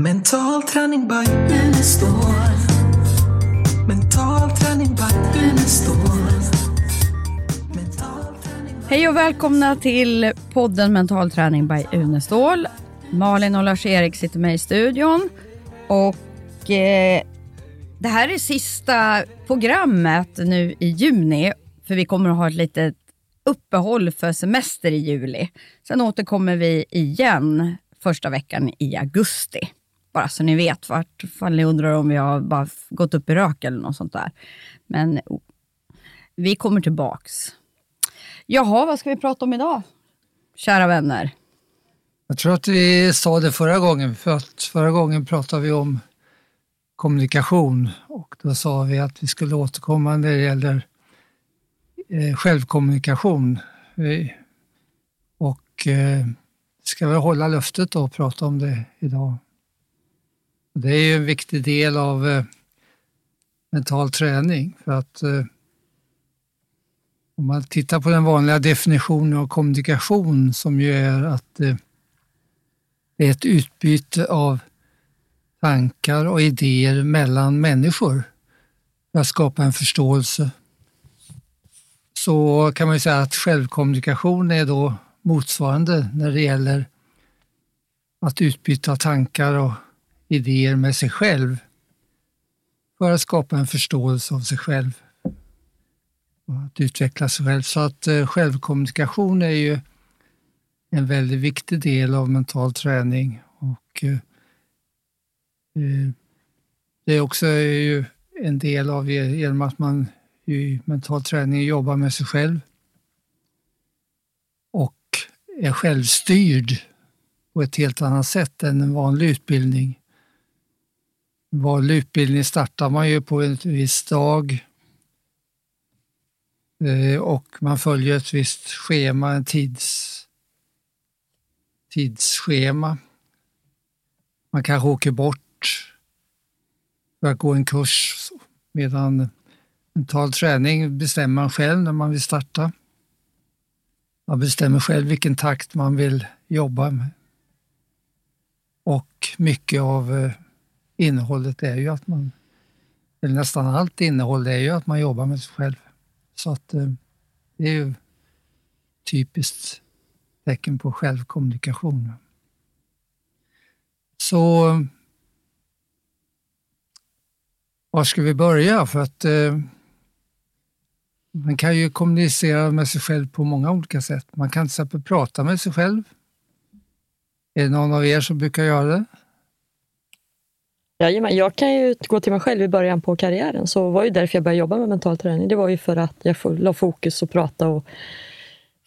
Mental träning by Unestål. Mental träning by Unestål. Hej och välkomna till podden Mental träning by Unestål. Malin och Lars-Erik sitter med i studion. Och eh, Det här är sista programmet nu i juni, för vi kommer att ha ett litet uppehåll för semester i juli. Sen återkommer vi igen första veckan i augusti. Bara så ni vet, vart, ifall ni undrar om vi har bara gått upp i rök eller något sånt där. Men oh, vi kommer tillbaks. Jaha, vad ska vi prata om idag, kära vänner? Jag tror att vi sa det förra gången, för att förra gången pratade vi om kommunikation och då sa vi att vi skulle återkomma när det gäller eh, självkommunikation. Vi, och eh, ska vi hålla löftet och prata om det idag. Det är ju en viktig del av eh, mental träning för att eh, om man tittar på den vanliga definitionen av kommunikation som ju är att eh, det är ett utbyte av tankar och idéer mellan människor för att skapa en förståelse. Så kan man ju säga att självkommunikation är då motsvarande när det gäller att utbyta tankar och idéer med sig själv för att skapa en förståelse av sig själv och att utveckla sig själv. Så att eh, självkommunikation är ju en väldigt viktig del av mental träning och eh, eh det är också eh, ju en del av genom att man i mental träning jobbar med sig själv och är självstyrd på ett helt annat sätt än en vanlig utbildning. Vanlig utbildning startar man ju på en viss dag eh, och man följer ett visst schema, en tids, tidsschema. Man kanske åker bort för att gå en kurs medan mental träning bestämmer man själv när man vill starta. Man bestämmer själv vilken takt man vill jobba med. Och mycket av eh, innehållet är ju att man, eller nästan allt innehåll är ju att man jobbar med sig själv. Så att eh, det är ju typiskt tecken på självkommunikation. Så var ska vi börja? För att eh, man kan ju kommunicera med sig själv på många olika sätt. Man kan till exempel prata med sig själv. Är det någon av er som brukar göra det? Jajamän, jag kan ju gå till mig själv i början på karriären. Så var ju därför jag började jobba med mental träning. Det var ju för att jag la fokus och prata och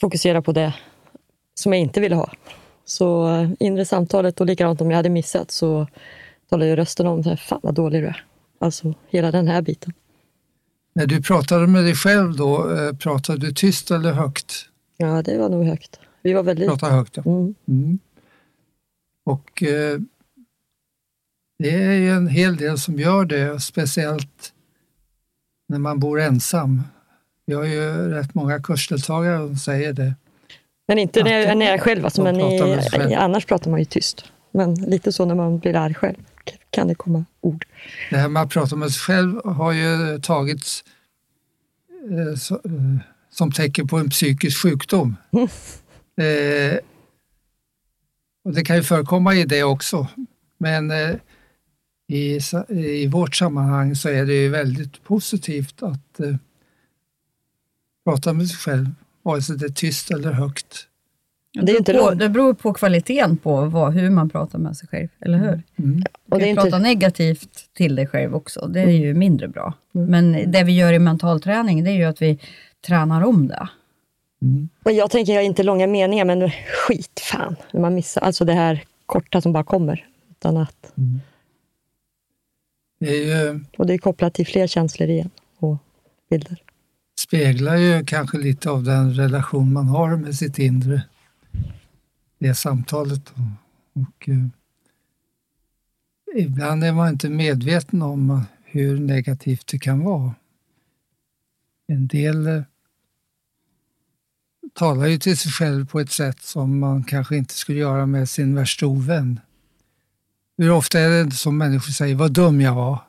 fokusera på det som jag inte ville ha. Så eh, inre samtalet och likadant om jag hade missat så talade ju rösten om, fan vad dålig du är. Alltså hela den här biten. När du pratade med dig själv då, eh, pratade du tyst eller högt? Ja, det var nog högt. Vi var väldigt... Prata högt, ja. Mm. Mm. Och eh, det är ju en hel del som gör det, speciellt när man bor ensam. Vi har ju rätt många kursdeltagare som säger det. Men inte när jag, när jag är själv, alltså, men i, själv. annars pratar man ju tyst. Men lite så när man blir arg själv kan det komma ord. Det här med att prata med sig själv har ju tagits eh, så, eh, som tecken på en psykisk sjukdom. eh, och det kan ju förekomma i det också, men eh, i, i vårt sammanhang så är det ju väldigt positivt att eh, prata med sig själv, vare sig det är tyst eller högt. Det, det, inte på, det beror på kvaliteten på vad, hur man pratar med sig själv, eller hur? Mm. mm. Du kan prata negativt till dig själv också, det är mm. ju mindre bra. Mm. Men det vi gör i mental träning, det är ju att vi tränar om det. Mm. Och jag tänker, jag inte långa meningar, men skit fan när man missar. Alltså det här korta som bara kommer. Utan att... Det ju... Och det är kopplat till fler känslor igen och bilder. speglar ju kanske lite av den relation man har med sitt inre det samtalet. Och, eh, ibland är man inte medveten om hur negativt det kan vara. En del eh, talar ju till sig själv på ett sätt som man kanske inte skulle göra med sin värsta ovän. Hur ofta är det som människor säger vad dum jag var?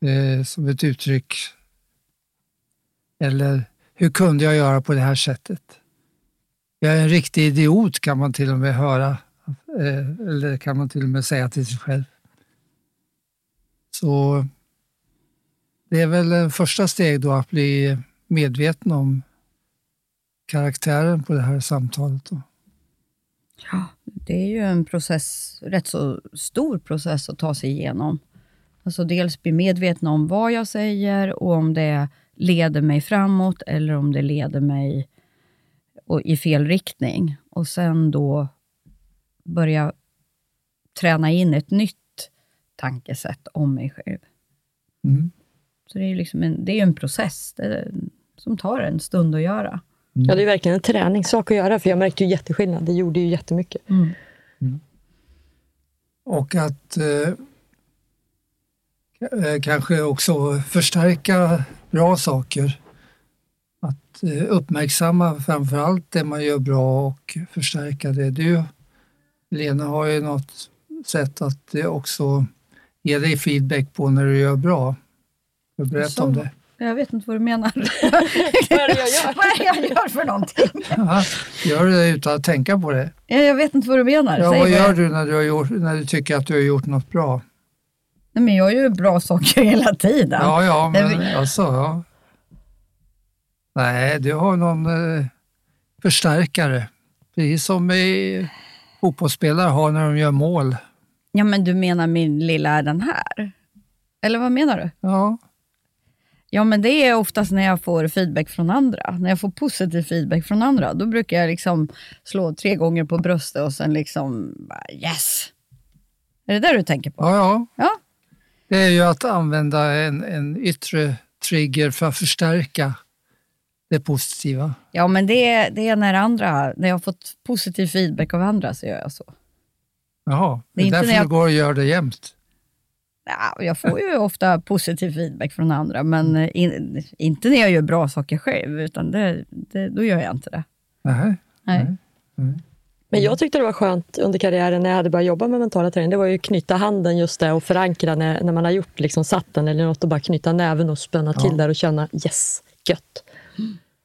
Eh, som ett uttryck. Eller hur kunde jag göra på det här sättet? Jag är en riktig idiot kan man till och med höra. Eh, eller kan man till och med säga till sig själv. Så det är väl en första steg då att bli medveten om karaktären på det här samtalet. Då. Ja, det är ju en process, rätt så stor process att ta sig igenom. Alltså dels bli medveten om vad jag säger och om det leder mig framåt eller om det leder mig i fel riktning. Och sen då börja träna in ett nytt tankesätt om mig själv. Mm. Så det är, liksom en, det är en process det, som tar en stund att göra. Ja, det är verkligen en träningssak att göra, för jag märkte ju jätteskillnad. Det gjorde ju jättemycket. Mm. Och att eh, eh, kanske också förstärka bra saker. Att eh, uppmärksamma framför allt det man gör bra och förstärka det. Du, Lena, har ju något sätt att eh, också ge dig feedback på när du gör bra. Berätta om det. Jag vet inte vad du menar. Vad är det jag gör? vad är det jag gör för någonting? Ja, gör du det utan att tänka på det? Ja, Jag vet inte vad du menar. Ja, Säg vad gör du när du, har gjort, när du tycker att du har gjort något bra? Nej, men jag gör ju bra saker hela tiden. Ja, ja, men men- alltså, ja. Nej, du har någon eh, förstärkare. Precis som i, fotbollsspelare har när de gör mål. Ja, men du menar min lilla är den här? Eller vad menar du? Ja, Ja, men det är oftast när jag får feedback från andra. När jag får positiv feedback från andra, då brukar jag liksom slå tre gånger på bröstet och sen liksom, yes! Är det det du tänker på? ja, ja. Ja. Det är ju att använda en, en yttre trigger för att förstärka det positiva. Ja, men det är, det är när andra, när jag har fått positiv feedback av andra så gör jag så. Jaha, Det det är är inte därför jag- du går och gör det jämt. Ja, jag får ju ofta positiv feedback från andra, men eh, in, inte när jag gör bra saker själv, utan det, det, då gör jag inte det. Nej. Nej. Men jag tyckte det var skönt under karriären när jag hade börjat jobba med mentala träning. Det var ju att knyta handen just där och förankra när, när man har gjort liksom satt den eller något och bara knyta näven och spänna till där och känna yes, gött.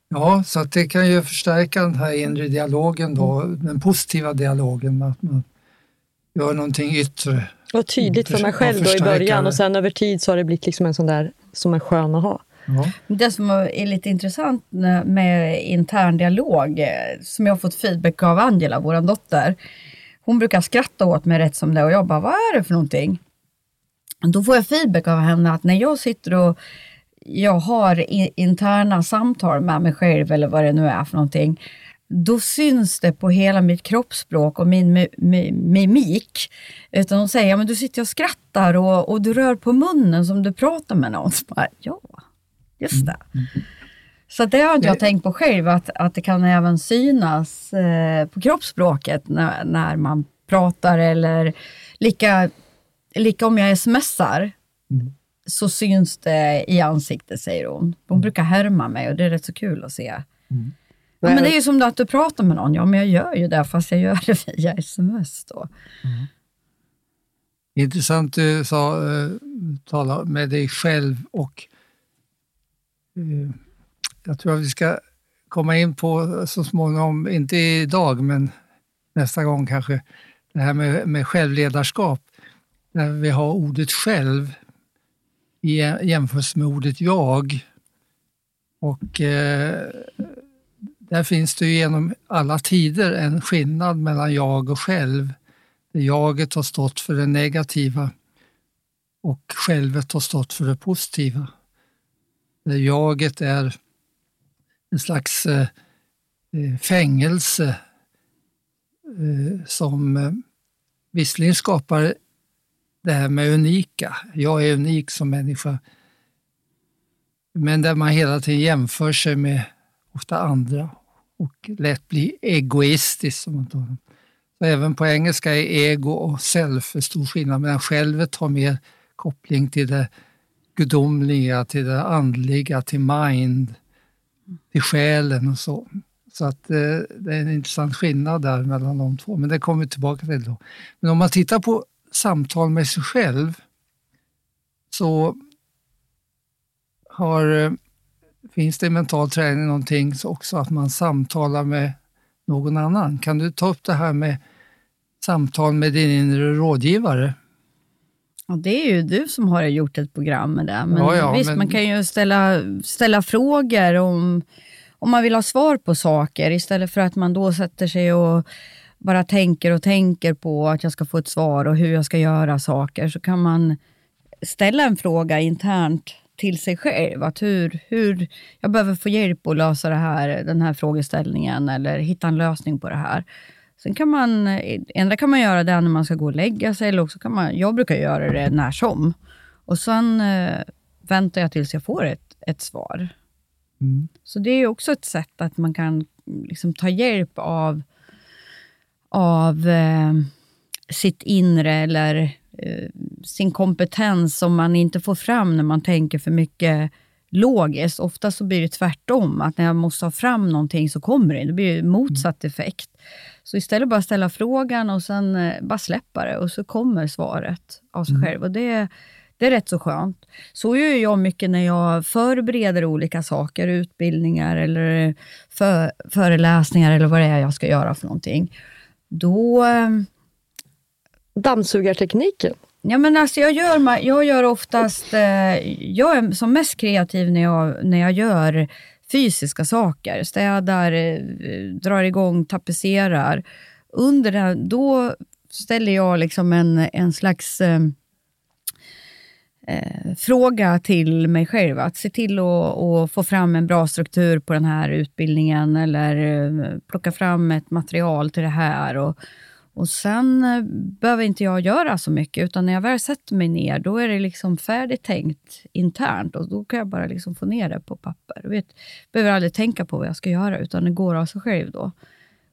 Ja, så att det kan ju förstärka den här inre dialogen då, den positiva dialogen. Att man gör någonting yttre. Och tydligt för mig Förs- själv då i början och sen över tid så har det blivit liksom en sån där som är skön att ha. Ja. Det som är lite intressant med intern dialog, eh, som jag har fått feedback av Angela, vår dotter. Hon brukar skratta åt mig rätt som det och jag bara, vad är det för någonting? Då får jag feedback av henne att när jag sitter och jag har interna samtal med mig själv eller vad det nu är för någonting, då syns det på hela mitt kroppsspråk och min mi, mi, mimik. Utan hon säger, men du sitter och skrattar och, och du rör på munnen som du pratar med någon. Bara, ja, just det. Så det har inte jag tänkt på själv, att, att det kan även synas eh, på kroppsspråket när, när man pratar eller lika, lika om jag smsar så syns det i ansiktet, säger hon. Hon brukar härma mig och det är rätt så kul att se. Ja, men det är ju som att du pratar med någon. Ja, men jag gör ju det fast jag gör det via sms då. Intressant du sa, eh, tala med dig själv och eh, jag tror att vi ska komma in på så småningom, inte idag men nästa gång kanske, det här med, med självledarskap. Där vi har ordet själv i jämförelse med ordet jag. Och eh, där finns det ju genom alla tider en skillnad mellan jag och själv. Jaget har stått för det negativa och självet har stått för det positiva. Där jaget är en slags eh, eh, fängelse eh, som eh, visserligen skapar det här med unika. Jag är unik som människa. Men där man hela tiden jämför sig med ofta andra och lätt bli egoistisk. Som man talar. Så även på engelska är ego och self en stor skillnad, medan självet har mer koppling till det gudomliga, till det andliga, till mind, till själen och så. Så att eh, det är en intressant skillnad där mellan de två, men det kommer vi tillbaka till då. Men om man tittar på samtal med sig själv så har, eh, finns det i mental träning någonting så också att man samtalar med någon annan. Kan du ta upp det här med samtal med din inre rådgivare? Ja, det är ju du som har gjort ett program med det. Men Ja, ja, visst, men- man kan ju ställa, ställa frågor om, om man vill ha svar på saker istället för att man då sätter sig och bara tänker och tänker på att jag ska få ett svar och hur jag ska göra saker. Så kan man ställa en fråga internt till sig själv. Att hur, hur jag behöver få hjälp att lösa det här, den här frågeställningen eller hitta en lösning på det här. Sen kan man, ändra kan man göra det när man ska gå och lägga sig, eller också kan man, jag brukar göra det när som. Och sen eh, väntar jag tills jag får ett, ett svar. Mm. Så det är också ett sätt att man kan liksom ta hjälp av, av eh, sitt inre eller eh, sin kompetens som man inte får fram när man tänker för mycket logiskt. Ofta så blir det tvärtom, att när jag måste ha fram någonting så kommer det. Det blir ju motsatt effekt. Så istället bara ställa frågan och sen eh, bara släppa det och så kommer svaret av sig själv. Och det, det är rätt så skönt. Så gör jag mycket när jag förbereder olika saker, utbildningar eller för, föreläsningar eller vad det är jag ska göra för någonting. Då... Dammsugartekniken. Ja, men alltså jag, gör, jag gör oftast... Eh, jag är som mest kreativ när jag, när jag gör fysiska saker. Städar, eh, drar igång, tapetserar. Under det, då ställer jag liksom en, en slags eh, eh fråga till mig själv. Att se till att få fram en bra struktur på den här utbildningen eller eh, plocka fram ett material till det här. Och, och Sen eh, behöver inte jag göra så mycket, utan när jag väl sätter mig ner, då är det liksom färdigt tänkt internt och då kan jag bara liksom få ner det på papper. Jag vet, behöver aldrig tänka på vad jag ska göra, utan det går av sig själv då.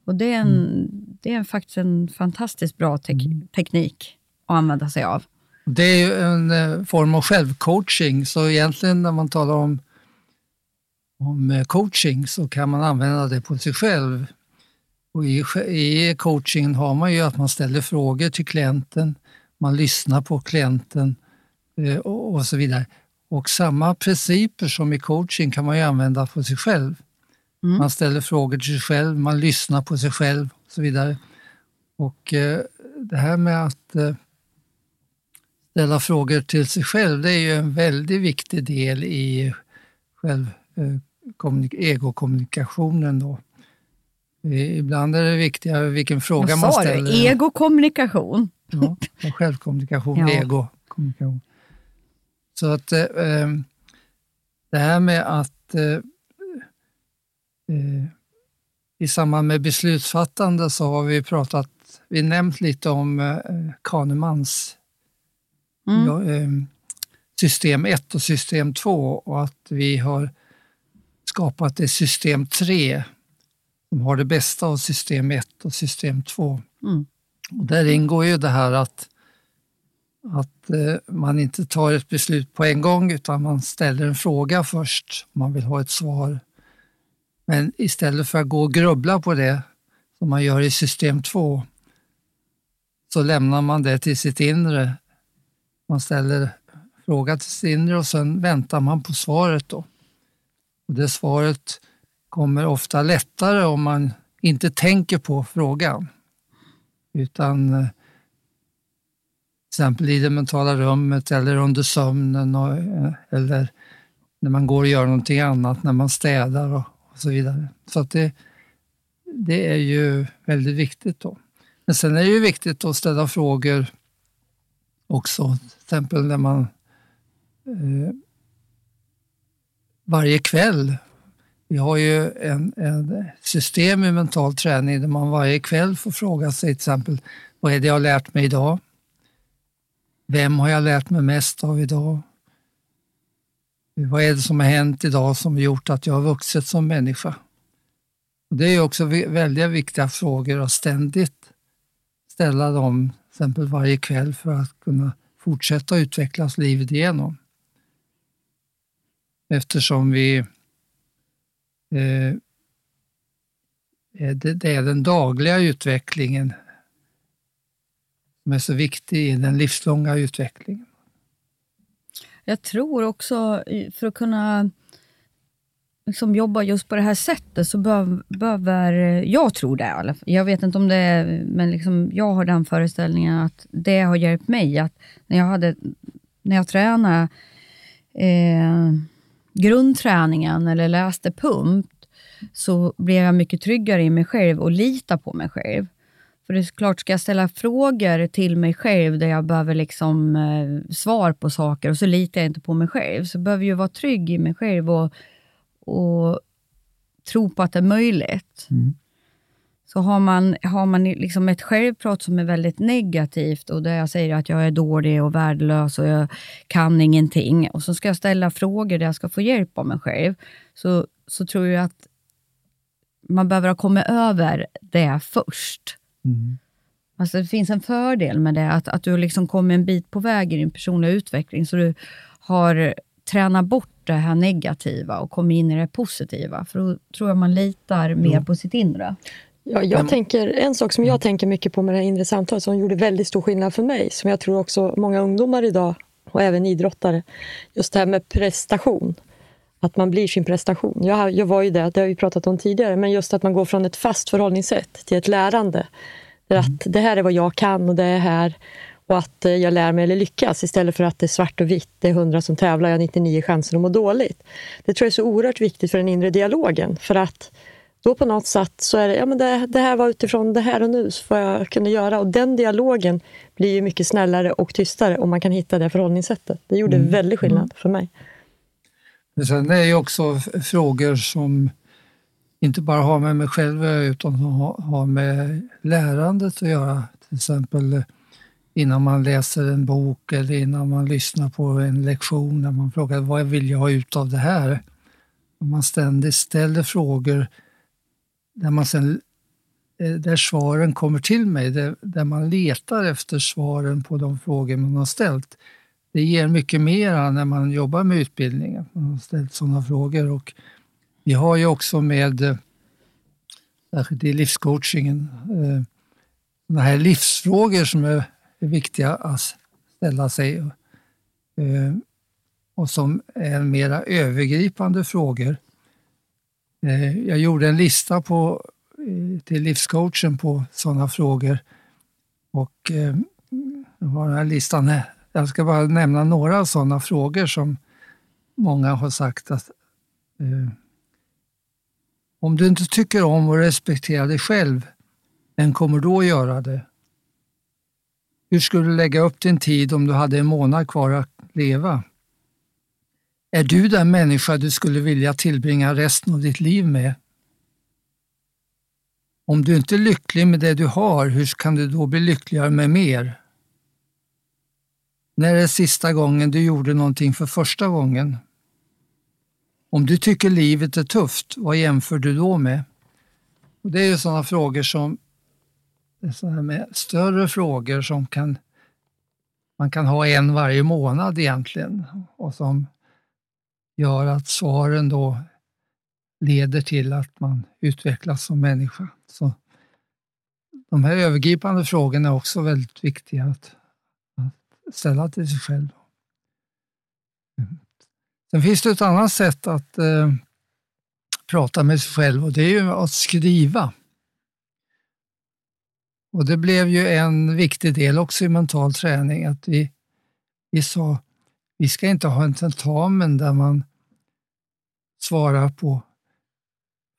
Och Det är, en, det är faktiskt en fantastiskt bra tek- teknik att använda sig av. Det är ju en eh, form av självcoaching, så egentligen när man talar om, om eh, coaching så kan man använda det på sig själv. Och i, I coachingen har man ju att man ställer frågor till klienten, man lyssnar på klienten eh, och, och så vidare. Och samma principer som i coaching kan man ju använda på sig själv. Mm. Man ställer frågor till sig själv, man lyssnar på sig själv och så vidare. Och eh, det här med att eh, ställa frågor till sig själv, det är ju en väldigt viktig del i själv, eh, kommunik- egokommunikationen. Då. Ibland är det viktigare vilken fråga Vad man sa du? ställer. Egokommunikation. Ja, självkommunikation, Ja. egokommunikation. Så att eh, eh, det här med att eh, eh, i samband med beslutsfattande så har vi pratat, vi nämnt lite om eh, Kahnemans Mm. ja, eh, system 1 och system 2 och att vi har skapat ett system 3 som har det bästa av system 1 och system 2. Mm. Och där ingår ju det här att, att eh, man inte tar ett beslut på en gång utan man ställer en fråga först. Man vill ha ett svar. Men istället för att gå och grubbla på det som man gör i system 2 så lämnar man det till sitt inre. Man ställer fråga till sitt inre och sen väntar man på svaret. Då. Och det svaret kommer ofta lättare om man inte tänker på frågan utan eh, till exempel i det mentala rummet eller under sömnen och, eh, eller när man går och gör någonting annat, när man städar och, och så vidare. Så att det, det är ju väldigt viktigt. då. Men sen är det ju viktigt att ställa frågor också, till exempel när man eh, varje kväll vi har ju en, en system i mental träning där man varje kväll får fråga sig till exempel, vad är det jag har lärt mig idag? Vem har jag lärt mig mest av idag? Vad är det som har hänt idag som har gjort att jag har vuxit som människa? Och det är ju också väldigt viktiga frågor att ständigt ställa dem, till exempel varje kväll för att kunna fortsätta utvecklas livet igenom. Eftersom vi Eh, eh, det, är den dagliga utvecklingen som är så viktig i den livslånga utvecklingen. Jag tror också, för att kunna liksom jobba just på det här sättet, så behöver, jag tror det i alla fall. Jag vet inte om det är, men liksom, jag har den föreställningen att det har hjälpt mig. Att när jag, hade, när jag tränade eh, grundträningen eller läste pump, så blev jag mycket tryggare i mig själv och lita på mig själv. För det är klart, ska jag ställa frågor till mig själv där jag behöver liksom, eh, svar på saker och så litar jag inte på mig själv, så behöver jag vara trygg i mig själv och, och tro på att det är möjligt. Mm. Så har man, har man liksom ett självprat som är väldigt negativt och där jag säger att jag är dålig och värdelös och jag kan ingenting och så ska jag ställa frågor där jag ska få hjälp av mig själv, så, så tror jag att man behöver ha kommit över det först. Mm. Alltså det finns en fördel med det, att, att du liksom kommer en bit på väg i din personliga utveckling, så du har tränat bort det här negativa och kommit in i det positiva. För då tror jag man litar mer på sitt inre. Ja, jag Men- tänker, en sak som jag tänker mycket på med det här inre samtalet som gjorde väldigt stor skillnad för mig, som jag tror också många ungdomar idag och även idrottare, just det här med prestation. Att man blir sin prestation. Jag, jag var ju det, det har vi pratat om tidigare, men just att man går från ett fast förhållningssätt till ett lärande. Där att det här är vad jag kan och det är här och att eh, jag lär mig eller lyckas istället för att det är svart och vitt, det är 100 som tävlar, jag har 99 chanser att må dåligt. Det tror jag är så oerhört viktigt för den inre dialogen, för att då på något sätt så är det, ja men det, det här var utifrån det här och nu, så vad jag kunde göra. Och den dialogen blir ju mycket snällare och tystare om man kan hitta det förhållningssättet. Det gjorde väldigt skillnad för mig. Sen är ju också frågor som inte bara har med mig själv utan som har- har med lärandet att göra. Till exempel eh, innan man läser en bok eller innan man lyssnar på en lektion, när man frågar vad vill jag ha ut av det här? Om man ständigt ställer frågor där, man sen, eh, där svaren kommer till mig, där, där man letar efter svaren på de frågor man har ställt det ger mycket mer när man jobbar med utbildningen. Man har ställt sådana frågor. Och vi har ju också med, eh, särskilt i livscoachingen, eh, sådana här livsfrågor som är, viktiga att ställa sig. Och som är mera övergripande frågor. Eh, jag gjorde en lista på, eh, till livscoachen på sådana frågor. Och eh, jag har den här listan här. Jag ska bara nämna några sådana frågor som många har sagt att eh, om du inte tycker om och respekterar dig själv, vem kommer då att göra det? Hur skulle du lägga upp din tid om du hade en månad kvar att leva? Är du den människa du skulle vilja tillbringa resten av ditt liv med? Om du inte är lycklig med det du har, hur kan du då bli lyckligare med mer? När är sista gången du gjorde någonting för första gången? Om du tycker livet är tufft, vad jämför du då med? Och det är ju sådana frågor som sådana med större frågor som kan man kan ha en varje månad egentligen och som gör att svaren då leder till att man utvecklas som människa. Så de här övergripande frågorna är också väldigt viktiga att, att ställa till sig själv. Sen finns det ett annat sätt att eh, prata med sig själv och det är ju att skriva. Och det blev ju en viktig del också i mental träning att vi, vi sa vi ska inte ha en tentamen där man svarar på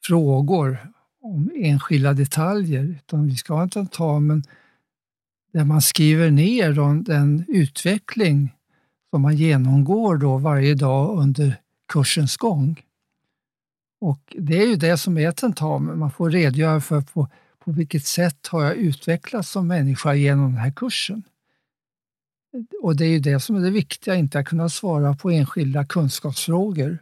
frågor om enskilda detaljer, utan vi ska ha en tentamen där man skriver ner den utveckling som man genomgår då varje dag under kursens gång. Och Det är ju det som är tentamen, man får redogöra för på, på vilket sätt har jag utvecklats som människa genom den här kursen. Och det är ju det som är det viktiga, inte att kunna svara på enskilda kunskapsfrågor.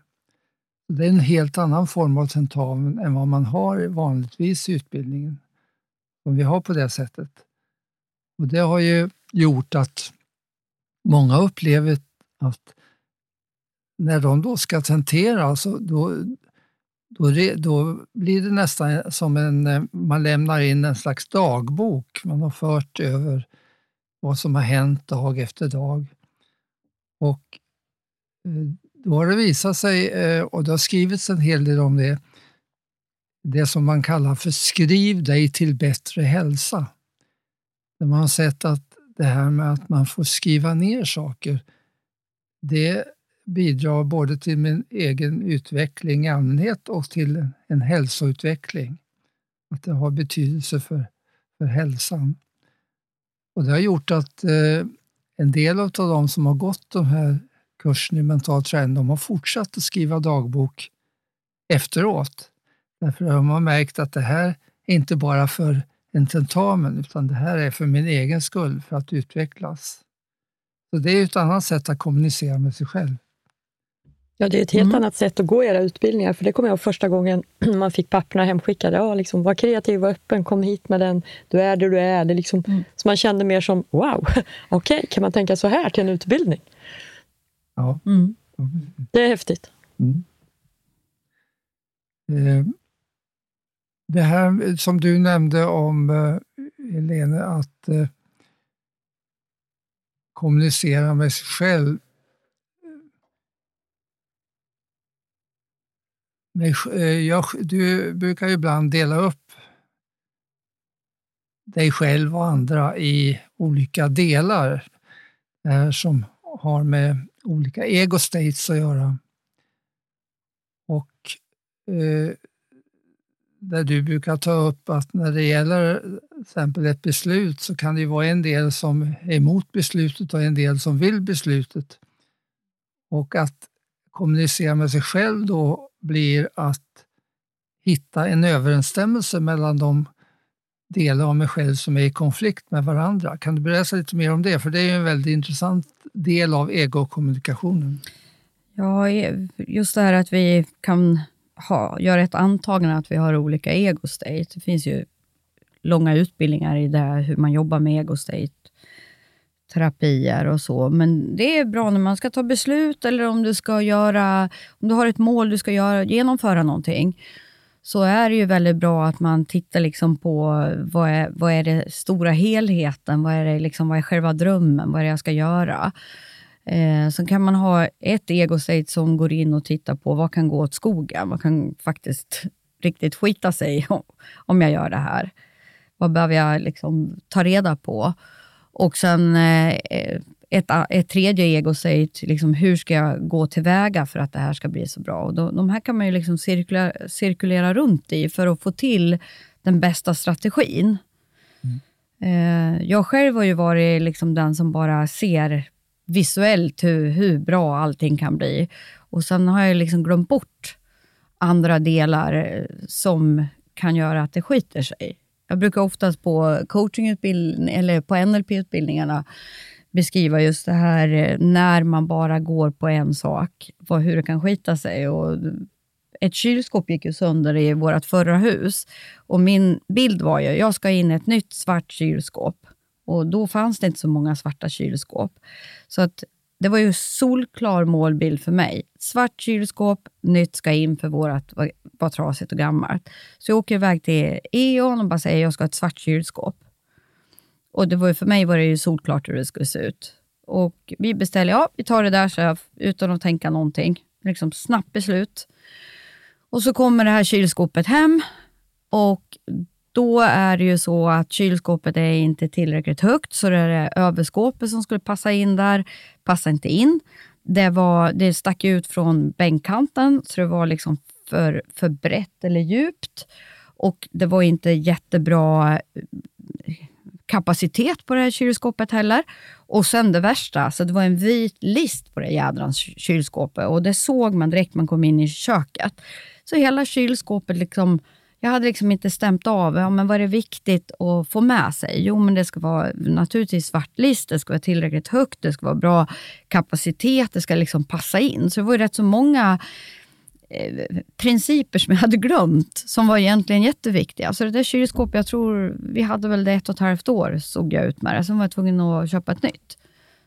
Det är en helt annan form av tentamen än vad man har vanligtvis i utbildningen. Som vi har på det sättet. Och Det har ju gjort att många upplever att när de då ska tentera, så då, då, då blir det nästan som en, man lämnar in en slags dagbok. Man har fört över vad som har hänt dag efter dag. Och eh, då har det visat sig, eh, och det har skrivits en hel del om det, det som man kallar för skriv dig till bättre hälsa. Där man har sett att det här med att man får skriva ner saker, det bidrar både till min egen utveckling i allmänhet och till en hälsoutveckling. Att det har betydelse för, för hälsan. Och det har gjort att eh, en del av de som har gått de här kursen i mental träning, de har fortsatt att skriva dagbok efteråt. Därför har man märkt att det här är inte bara för en tentamen, utan det här är för min egen skull, för att utvecklas. Så det är ett annat sätt att kommunicera med sig själv. Ja, det är ett helt mm. annat sätt att gå era utbildningar. För det kommer jag ihåg första gången man fick papperna hemskickade. Ja, liksom, var kreativ, var öppen, kom hit med den. Du är det du är. Det liksom, mm. Så man kände mer som, wow, okej, okay, kan man tänka så här till en utbildning? Ja. Mm. Det är häftigt. Mm. Eh, det här som du nämnde om, eh, Helene, att eh, kommunicera med sig själv. Eh, jag, du brukar ibland dela upp dig själv och andra i olika delar. eh, som har med olika ego states att göra. Och eh, där du brukar ta upp att när det gäller till exempel ett beslut så kan det vara en del som är emot beslutet och en del som vill beslutet. Och att kommunicera med sig själv då blir att hitta en överensstämmelse mellan de delar av mig själv som är i konflikt med varandra. Kan du berätta lite mer om det? För det är en väldigt intressant del av egokommunikationen. Ja, just det här att vi kan ha, göra ett antagande att vi har olika ego-state. Det finns ju långa utbildningar i det här, hur man jobbar med ego-state terapier och så. Men det är bra när man ska ta beslut eller om du ska göra, om du har ett mål du ska göra, genomföra någonting så är det ju väldigt bra att man tittar liksom på vad är, vad är det stora helheten, vad är, det liksom, vad är själva drömmen, vad är det jag ska göra? Eh, sen kan man ha ett ego-state som går in och tittar på vad kan gå åt skogen, vad kan faktiskt riktigt skita sig om, om jag gör det här. Vad behöver jag liksom ta reda på? Och sen eh, ett, ett tredje ego säger liksom, hur ska jag gå tillväga för att det här ska bli så bra? Och då, de här kan man ju liksom cirkulera, cirkulera runt i för att få till den bästa strategin. Mm. Eh, jag själv har ju varit liksom den som bara ser visuellt hur, hur bra allting kan bli. Och Sen har jag liksom glömt bort andra delar som kan göra att det skiter sig. Jag brukar oftast på coachingutbildning eller på NLP-utbildningarna beskriva just det här eh, när man bara går på en sak, vad, hur det kan skita sig. Och ett kylskåp gick ju sönder i vårt förra hus och min bild var ju, jag ska in ett nytt svart kylskåp. Och då fanns det inte så många svarta kylskåp. Så att det var ju solklar målbild för mig. Svart kylskåp, nytt ska in för vårt var, trasigt och gammalt. Så jag åker iväg till E.ON och bara säger jag ska ha ett svart kylskåp. Och det var för mig var det ju solklart hur det skulle se ut. Och vi beställer, ja, vi tar det där, så jag, utan att tänka någonting. Liksom snabbt beslut. Och så kommer det här kylskåpet hem och då är det ju så att kylskåpet är inte tillräckligt högt, så det är överskåpet som skulle passa in där, passar inte in. Det, var, det stack ut från bänkkanten, så det var liksom för, för brett eller djupt. Och det var inte jättebra eh, kapacitet på det här kylskåpet heller. Och sen det värsta, så det var en vit list på det jädrans kylskåpet och det såg man direkt man kom in i köket. Så hela kylskåpet, liksom, jag hade liksom inte stämt av, ja, men vad är det viktigt att få med sig? Jo, men det ska vara naturligtvis svart list, det ska vara tillräckligt högt, det ska vara bra kapacitet, det ska liksom passa in. Så det var ju rätt så många principer som jag hade glömt, som var egentligen jätteviktiga. Så det där kylskåpet, jag tror vi hade väl det ett och ett halvt år, såg jag ut med det. Sen var jag tvungen att köpa ett nytt.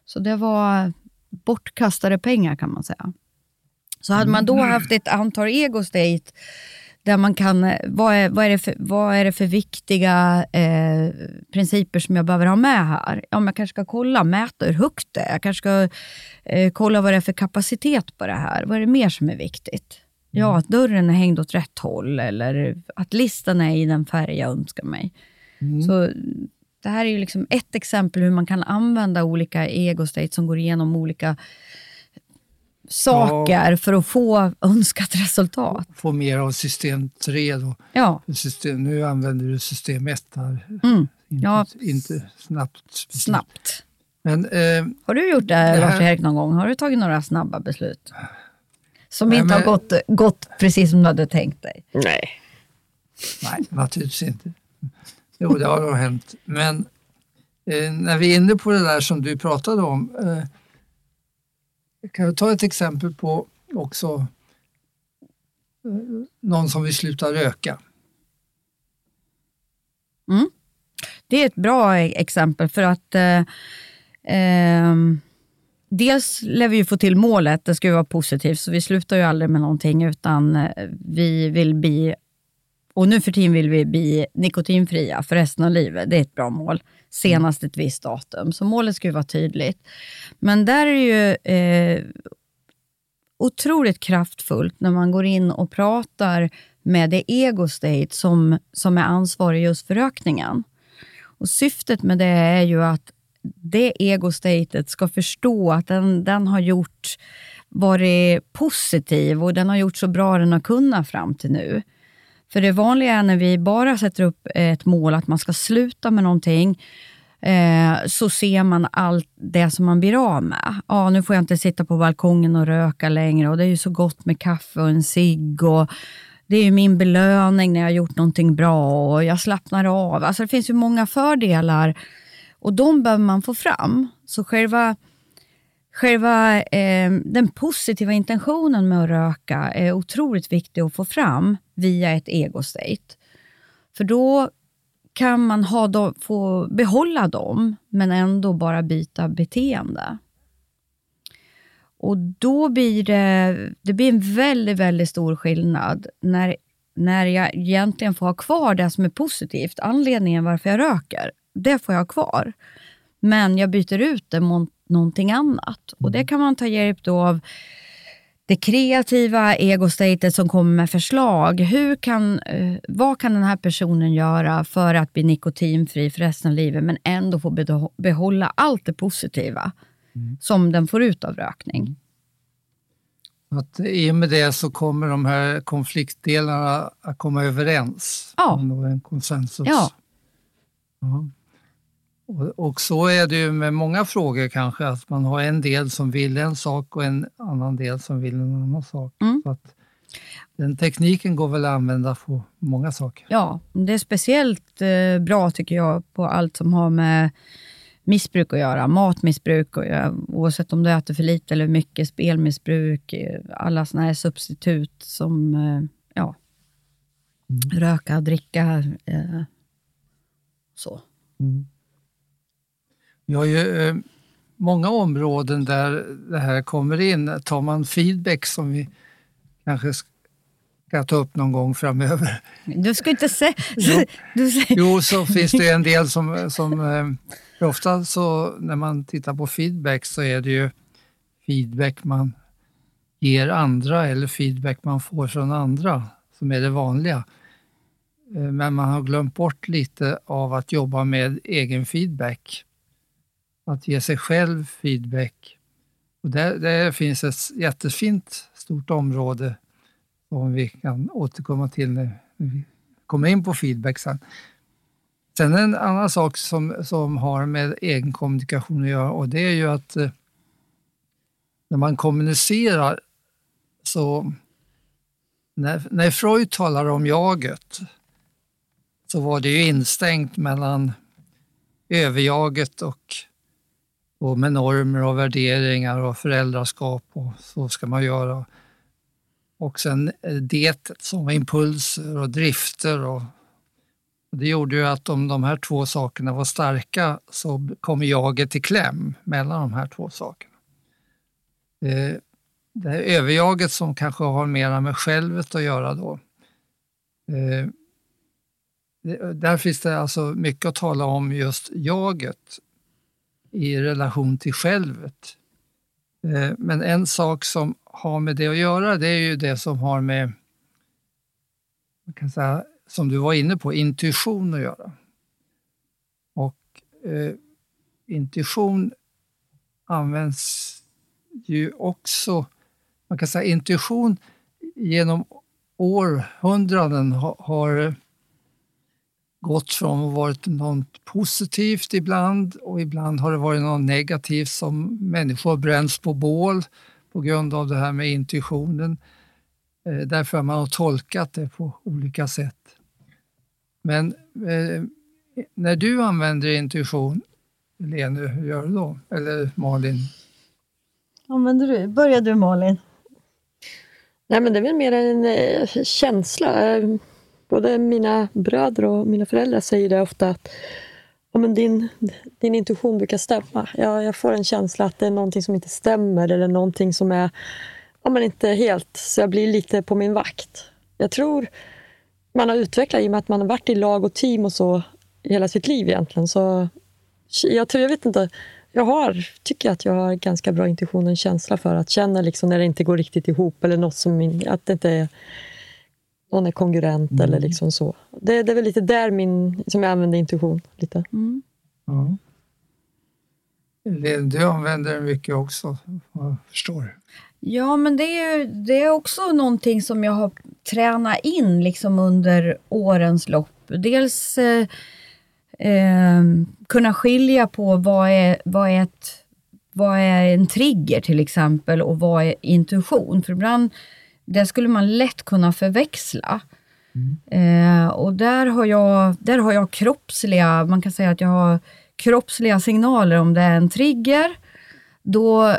Så det var bortkastade pengar kan man säga. Så hade man då haft ett antal ego state där man kan, vad är, vad är, det, för, vad är det för viktiga eh, principer som jag behöver ha med här? Ja, jag kanske ska kolla, mäta hur högt det är. Jag kanske ska eh, kolla vad det är för kapacitet på det här. Vad är det mer som är viktigt? Ja, att dörren är hängd åt rätt håll eller att listan är i den färg jag önskar mig. Så det här är ju liksom ett exempel hur man kan använda olika ego-states som går igenom olika saker för att få önskat resultat. Få mer av system 3 då. Ja, System, nu använder du system 1 här. mm, Inte, Ja. inte snabbt. snabbt. Men eh, Har du gjort det, här- Lars-Erik, någon gång? Har du tagit några snabba beslut? Som Nej, inte har men- gått, gått precis som du hade tänkt dig? Nej. nej, naturligtvis inte. Jo, det har nog hänt. Men eh, när vi är inne på det där som du pratade om. Eh, kan jag ta ett exempel på också eh, någon som vill sluta röka. Det är ett bra e- exempel för att eh, ehm, dels lär vi ju få till målet, det ska ju vara positivt, så vi slutar ju aldrig med någonting utan eh, vi vill bli, och nu för tiden vill vi bli nikotinfria för resten av livet. Det är ett bra mål. Senast ett visst datum. Så målet ska ju vara tydligt. Men där är det ju eh, otroligt kraftfullt när man går in och pratar med det ego state som, som är ansvarig just för rökningen. Och syftet med det är ju att det ego-statet ska förstå att den, den har gjort, varit positiv och den har gjort så bra den har kunnat fram till nu. För det vanliga är när vi bara sätter upp ett mål att man ska sluta med någonting, eh, så ser man allt det som man blir av med. Ja, nu får jag inte sitta på balkongen och röka längre och det är ju så gott med kaffe och en cigg och det är ju min belöning när jag har gjort någonting bra och jag slappnar av. Alltså det finns ju många fördelar och de behöver man få fram. Så själva, själva eh, den positiva intentionen med att röka är otroligt viktig att få fram via ett ego-state. För då kan man ha dem, få behålla dem, men ändå bara byta beteende. Och då blir det, det blir en väldigt, väldigt stor skillnad när, när jag egentligen får ha kvar det som är positivt, anledningen varför jag röker. Det får jag ha kvar. Men jag byter ut det mot någonting annat. Och det kan man ta hjälp då av det kreativa egostatet som kommer med förslag. Hur kan, eh, vad kan den här personen göra för att bli nikotinfri för resten av livet, men ändå få behålla allt det positiva som den får ut av rökning? Att I och med det så kommer de här konfliktdelarna att komma överens. Ja. Nå en konsensus. Ja. Ja. Och, så är det ju med många frågor kanske, att man har en del som vill en sak och en annan del som vill en annan sak. Mm. Så att den tekniken går väl att använda på många saker. Ja, det är speciellt eh, bra tycker jag på allt som har med missbruk att göra. Matmissbruk, och, oavsett om du äter för lite eller mycket, spelmissbruk, eh, alla såna här substitut som eh, ja, röka, dricka, så. Vi har ju eh, många områden där det här kommer in. Tar man feedback som vi kanske ska ta upp någon gång framöver. Du ska inte säga... Jo. Jo, så finns det en del som, som eh, ofta så när man tittar på feedback så är det ju feedback man ger andra eller feedback man får från andra som är det vanliga. Eh, Men man har glömt bort lite av att jobba med egen feedback. Att ge sig själv feedback. Och där, där finns ett jättefint stort område som vi kan återkomma till när vi kommer in på feedback sen. Sen en annan sak som, som har med egen kommunikation att göra och det är ju att eh, när man kommunicerar så när, när Freud talar om jaget så var det ju instängt mellan överjaget och, och med normer och värderingar och föräldraskap och så ska man göra. Och sen eh, detet som var impulser och drifter och och det gjorde ju att om de här två sakerna var starka så kom jaget i kläm mellan de här två sakerna. Eh, det här överjaget som kanske har mera med självet att göra då. Eh, där finns det alltså mycket att tala om just jaget i relation till självet. Eh, men en sak som har med det att göra, det är ju det som har med, man kan säga, som du var inne på, intuition att göra. Och eh, intuition används ju också, man kan säga intuition genom århundraden har, har gått från att varit något positivt ibland och ibland har det varit något negativt som människor bränns på bål på grund av det här med intuitionen. Eh, därför att man har tolkat det på olika sätt. Men eh, när du använder intuition, Lenu, hur gör du då? Eller Malin? Använder du? Börjar du Malin? Nej, men det är väl mer en eh, känsla. Både mina bröder och mina föräldrar säger det ofta att ja, men din, din intuition brukar stämma. Jag, jag får en känsla att det är någonting som inte stämmer eller någonting som är ja, men inte helt, så jag blir lite på min vakt. Jag tror man har utvecklat i och med att man har varit i lag och team och så hela sitt liv egentligen. Så jag, tror, jag vet inte, jag har, tycker att jag har ganska bra intuition och en känsla för att känna liksom när det inte går riktigt ihop eller något som att det inte är någon är kongruent mm. eller liksom så. Det, det, är väl lite där min, som jag använder intuition. lite. Mm. Ja. Du använder den mycket också, jag förstår. Ja, men det är, det är också någonting som jag har tränat in liksom under årens lopp. Dels eh, eh, kunna skilja på vad är, vad, är ett, vad är en trigger till exempel och vad är intuition. För ibland det skulle man lätt kunna förväxla. Mm. Eh, och där har, jag, där har jag kroppsliga, man kan säga att jag har kroppsliga signaler om det är en trigger. Då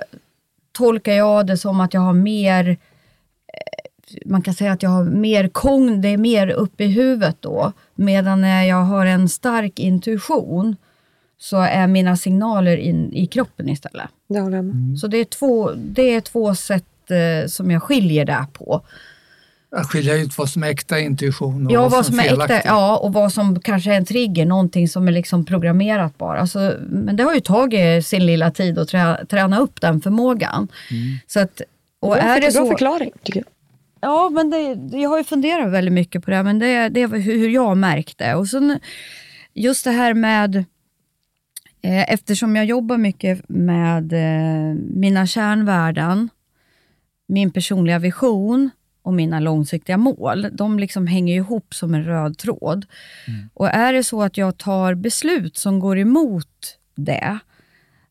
tolkar jag det som att jag har mer, eh, man kan säga att jag har mer kogn, det är mer uppe i huvudet då. Medan när jag har en stark intuition så är mina signaler in i kroppen istället. Det håller jag med. Mm. Så det är, två, det är två sätt eh, som jag skiljer där på. Jag skiljer ut vad som är äkta intuition och ja, vad, vad som är felaktigt. Äkta, ja, och vad som kanske är en trigger, någonting som är liksom programmerat bara. Alltså, men det har ju tagit sin lilla tid att trä, träna upp den förmågan. Mm. Så att, och det är det så, bra förklaring, tycker jag. Ja, men det, jag har ju funderat väldigt mycket på det, men det, det är hur jag märkte. Och sen just det här med eh, Eftersom jag jobbar mycket med eh, mina kärnvärden min personliga vision och mina långsiktiga mål, de liksom hänger ihop som en röd tråd. Mm. Och är det så att jag tar beslut som går emot det,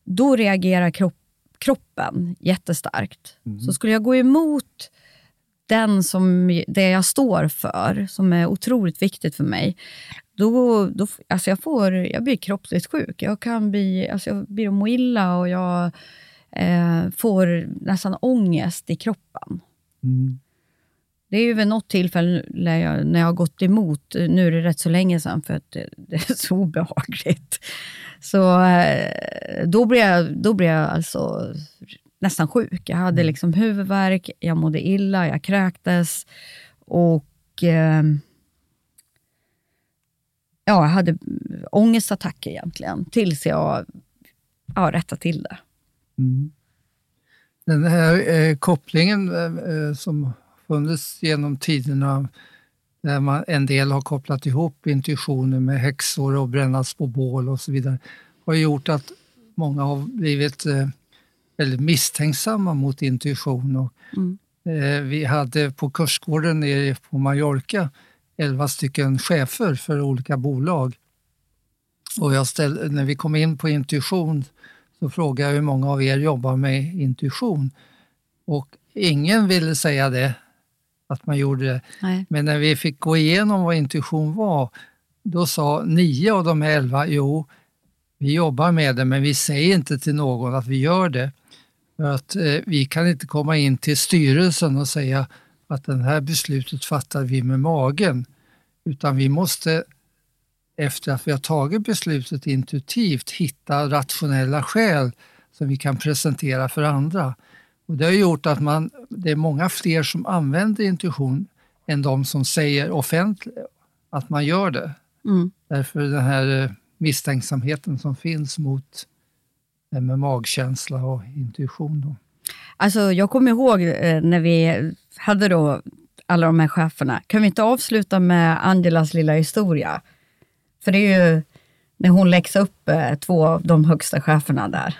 då reagerar kropp, kroppen jättestarkt. Mm. Så skulle jag gå emot den som, det jag står för, som är otroligt viktigt för mig, då, då alltså jag, får, jag blir kroppsligt sjuk. Jag kan bli, alltså jag blir må illa och jag eh, får nästan ångest i kroppen. Mm. Det är ju vid något tillfälle när jag, när jag har gått emot, nu är det rätt så länge sedan för att det, det är så obehagligt. Så eh, då blev jag, då blev jag alltså nästan sjuk. Jag hade mm. liksom huvudvärk, jag mådde illa, jag kräktes och eh, ja, jag hade ångestattacker egentligen, tills jag ja, rättade till det. Mm. Den här eh, kopplingen eh, eh, som funnits genom tiderna där man, en del har kopplat ihop intuitionen med häxor och brännas på bål och så vidare har gjort att många har blivit eh, väldigt misstänksamma mot intuition. Och, mm. eh, vi hade på kursgården nere på Mallorca 11 stycken chefer för olika bolag. Och jag ställde, när vi kom in på intuition så frågade jag hur många av er jobbar med intuition. Och ingen ville säga det, att man gjorde det. Nej. Men när vi fick gå igenom vad intuition var, då sa nio av de elva, jo, vi jobbar med det, men vi säger inte till någon att vi gör det. För att eh, vi kan inte komma in till styrelsen och säga att det här beslutet fattar vi med magen, utan vi måste efter att vi har tagit beslutet intuitivt hitta rationella skäl som vi kan presentera för andra. Och det har gjort att man, det är många fler som använder intuition än de som säger offentligt att man gör det. Mm. Därför den här eh, misstänksamheten som finns mot det med magkänsla och intuition. Då. Alltså, jag kommer ihåg eh, när vi hade då alla de här cheferna. Kan vi inte avsluta med Angelas lilla historia? För det är ju när hon läxade upp eh, två av de högsta cheferna där.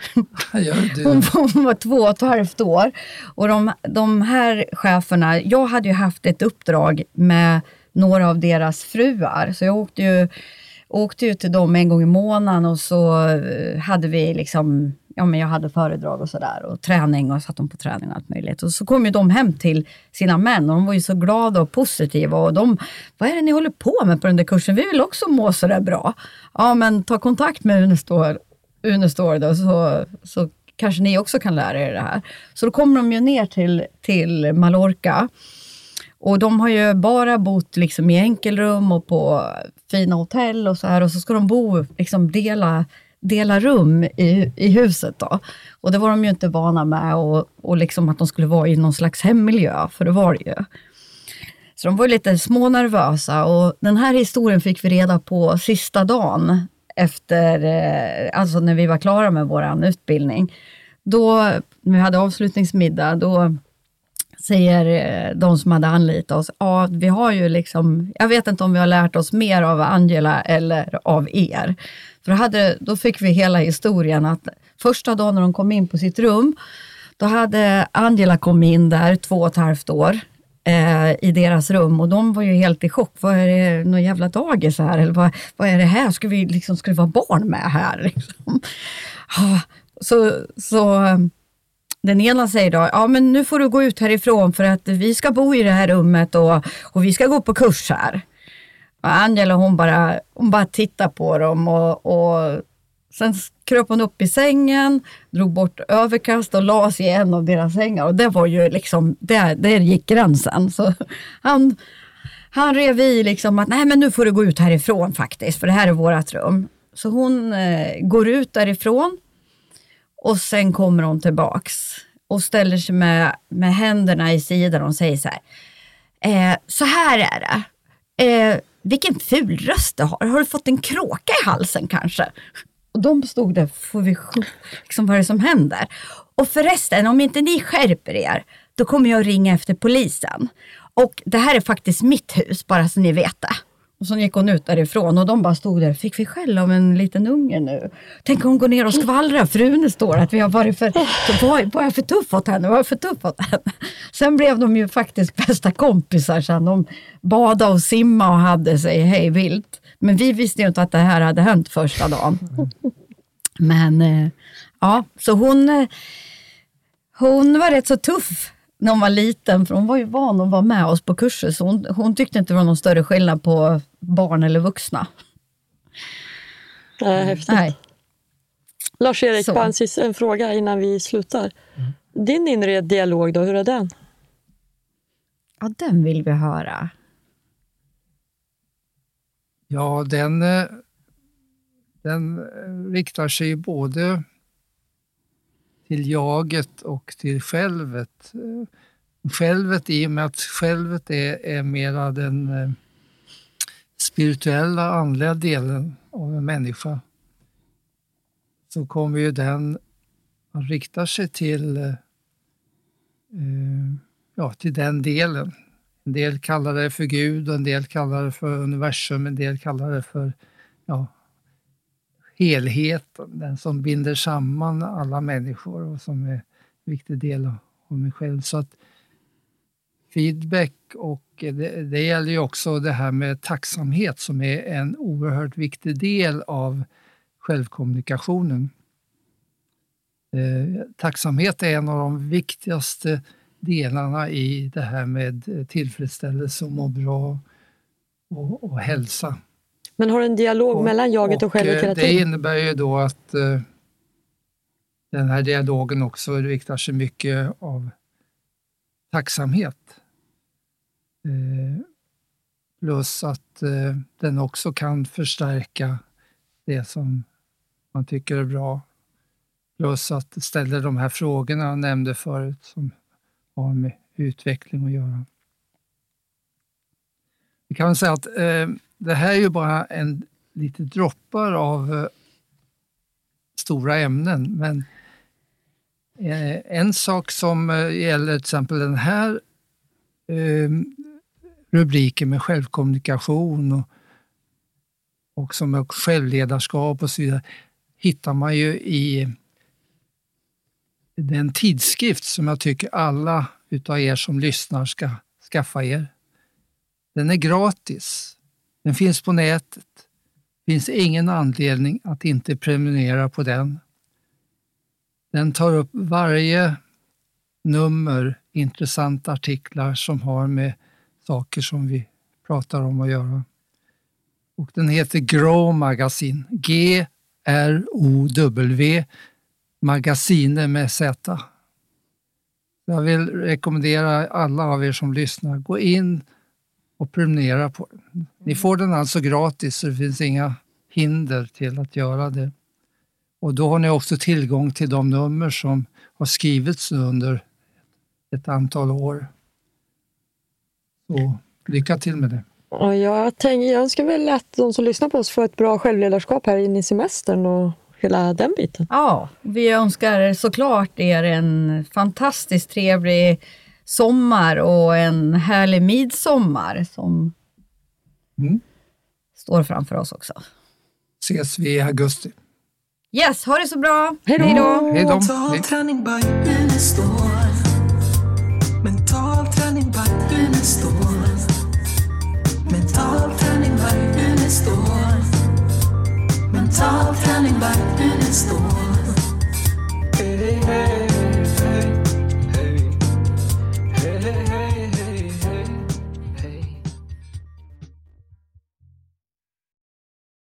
Hon, hon var två och ett halvt år. Och de, de här cheferna, jag hade ju haft ett uppdrag med några av deras fruar, så jag åkte ju, åkte ju till dem en gång i månaden och så eh, hade vi liksom, ja men jag hade föredrag och sådär och träning och satt dem på träning och allt möjligt. Och så kom ju de hem till sina män och de var ju så glada och positiva och de, vad är det ni håller på med på den där kursen? Vi vill också må sådär bra. Ja men ta kontakt med Unestor, då, så, så kanske ni också kan lära er det här. Så då kommer de ju ner till, till Mallorca. Och de har ju bara bott liksom i enkelrum och på fina hotell och så här. Och så ska de bo, liksom dela, dela rum i, i huset då. Och det var de ju inte vana med och, och liksom att de skulle vara i någon slags hemmiljö, för det var det ju. Så de var lite smånervösa och den här historien fick vi reda på sista dagen efter, eh, alltså när vi var klara med vår utbildning. Då, när vi hade avslutningsmiddag, då säger eh, de som hade anlitat oss, ja, vi har ju liksom, jag vet inte om vi har lärt oss mer av Angela eller av er. För då, hade, då fick vi hela historien att första dagen när de kom in på sitt rum, då hade Angela kommit in där två och ett halvt år eh, i deras rum och de var ju helt i chock. Vad är det, någon jävla dagis här? Eller vad, vad är det här? Ska, vi, liksom, ska det vara barn med här? Liksom? Så, så den ena säger då, ja men nu får du gå ut härifrån för att vi ska bo i det här rummet och, och vi ska gå på kurs här. Och Angela hon bara, hon bara tittade på dem och, och sen kröp hon upp i sängen, drog bort överkast och la sig i en av deras sängar. Och det var ju liksom, där, där gick gränsen. Så han, han rev i liksom att, nej men nu får du gå ut härifrån faktiskt, för det här är vårt rum. Så hon eh, går ut därifrån och sen kommer hon tillbaks och ställer sig med, med händerna i sidan och säger så här. Eh, så här är det. Eh, vilken ful röst du har. Har du fått en kråka i halsen kanske? Och de stod där, får vi liksom, vad är det som händer? Och förresten, om inte ni skärper er, då kommer jag ringa efter polisen. Och det här är faktiskt mitt hus, bara så ni vet det. Och så gick hon ut därifrån och de bara stod där. Fick vi skäll av en liten unge nu? Tänk om hon går ner och skvallrar. Frun står att vi har varit för, var, var jag för tuff åt henne? Var jag för tuff åt henne? Sen blev de ju faktiskt bästa kompisar sen. De badade och simmade och hade sig hej vilt. Men vi visste ju inte att det här hade hänt första dagen. Men eh, ja, så hon, eh, hon var rätt så tuff när hon var liten, för hon var ju van att vara med oss på kurser, så hon, hon tyckte inte det var någon större skillnad på barn eller vuxna. Ja, häftigt. Nej. Lars-Erik, bara en, sista- en fråga innan vi slutar. Din inre dialog, då, hur är den? Ja, den vill vi höra. ja, den, eh, den eh, riktar sig både till jaget och till självet. Eh, Självet i och med att självet är, är mera den spirituella, andliga delen av en människa så kommer ju den att rikta sig till, eh, ja, till den delen. En del kallar det för Gud, en del kallar det för universum, en del kallar det för ja, helheten, den som binder samman alla människor och som är en viktig del av av mig själv. Så att feedback och det, det gäller ju också det här med tacksamhet som är en oerhört viktig del av självkommunikationen. Eh, tacksamhet är en av de viktigaste delarna i det här med eh, tillfredsställelse och må bra och, och hälsa. Men har en dialog mellan jaget och självet eh, hela Det tiden? innebär ju då att eh, den här dialogen också riktar sig mycket av tacksamhet. Eh, plus att eh, den också kan förstärka det som man tycker är bra. Plus att ställa ställer de här frågorna jag nämnde förut som har med utveckling att göra. Vi kan säga att eh, det här är ju bara en lite droppar av eh, stora ämnen, men Eh, en sak som eh, gäller till exempel den här ehm, rubriken med självkommunikation och, och som självledarskap och så vidare, hittar man ju i den tidskrift som jag tycker alla utav er som lyssnar ska skaffa er. Den är gratis. Den finns på nätet. Det finns ingen anledning att inte prenumerera på den. Den tar upp varje nummer intressanta artiklar som har med saker som vi pratar om att göra. Och den heter Grow Magazine. G-R-O-W Magasine med Z. Jag vill rekommendera alla av er som lyssnar, gå in och prenumerera på den. Ni får den alltså gratis, så det finns inga hinder till att göra det. Och då har ni också tillgång till de nummer som har skrivits under ett antal år. Så lycka till med det. Och jag, tänker, jag önskar väl att de som lyssnar på oss får ett bra självledarskap här in i semestern och hela den biten. Ja, vi önskar såklart er en fantastiskt trevlig sommar och en härlig midsommar som Mm. står framför oss också. Ses vi i augusti. Yes, ha det så bra. Hej då. Hej då. Mental träning, vagnen står.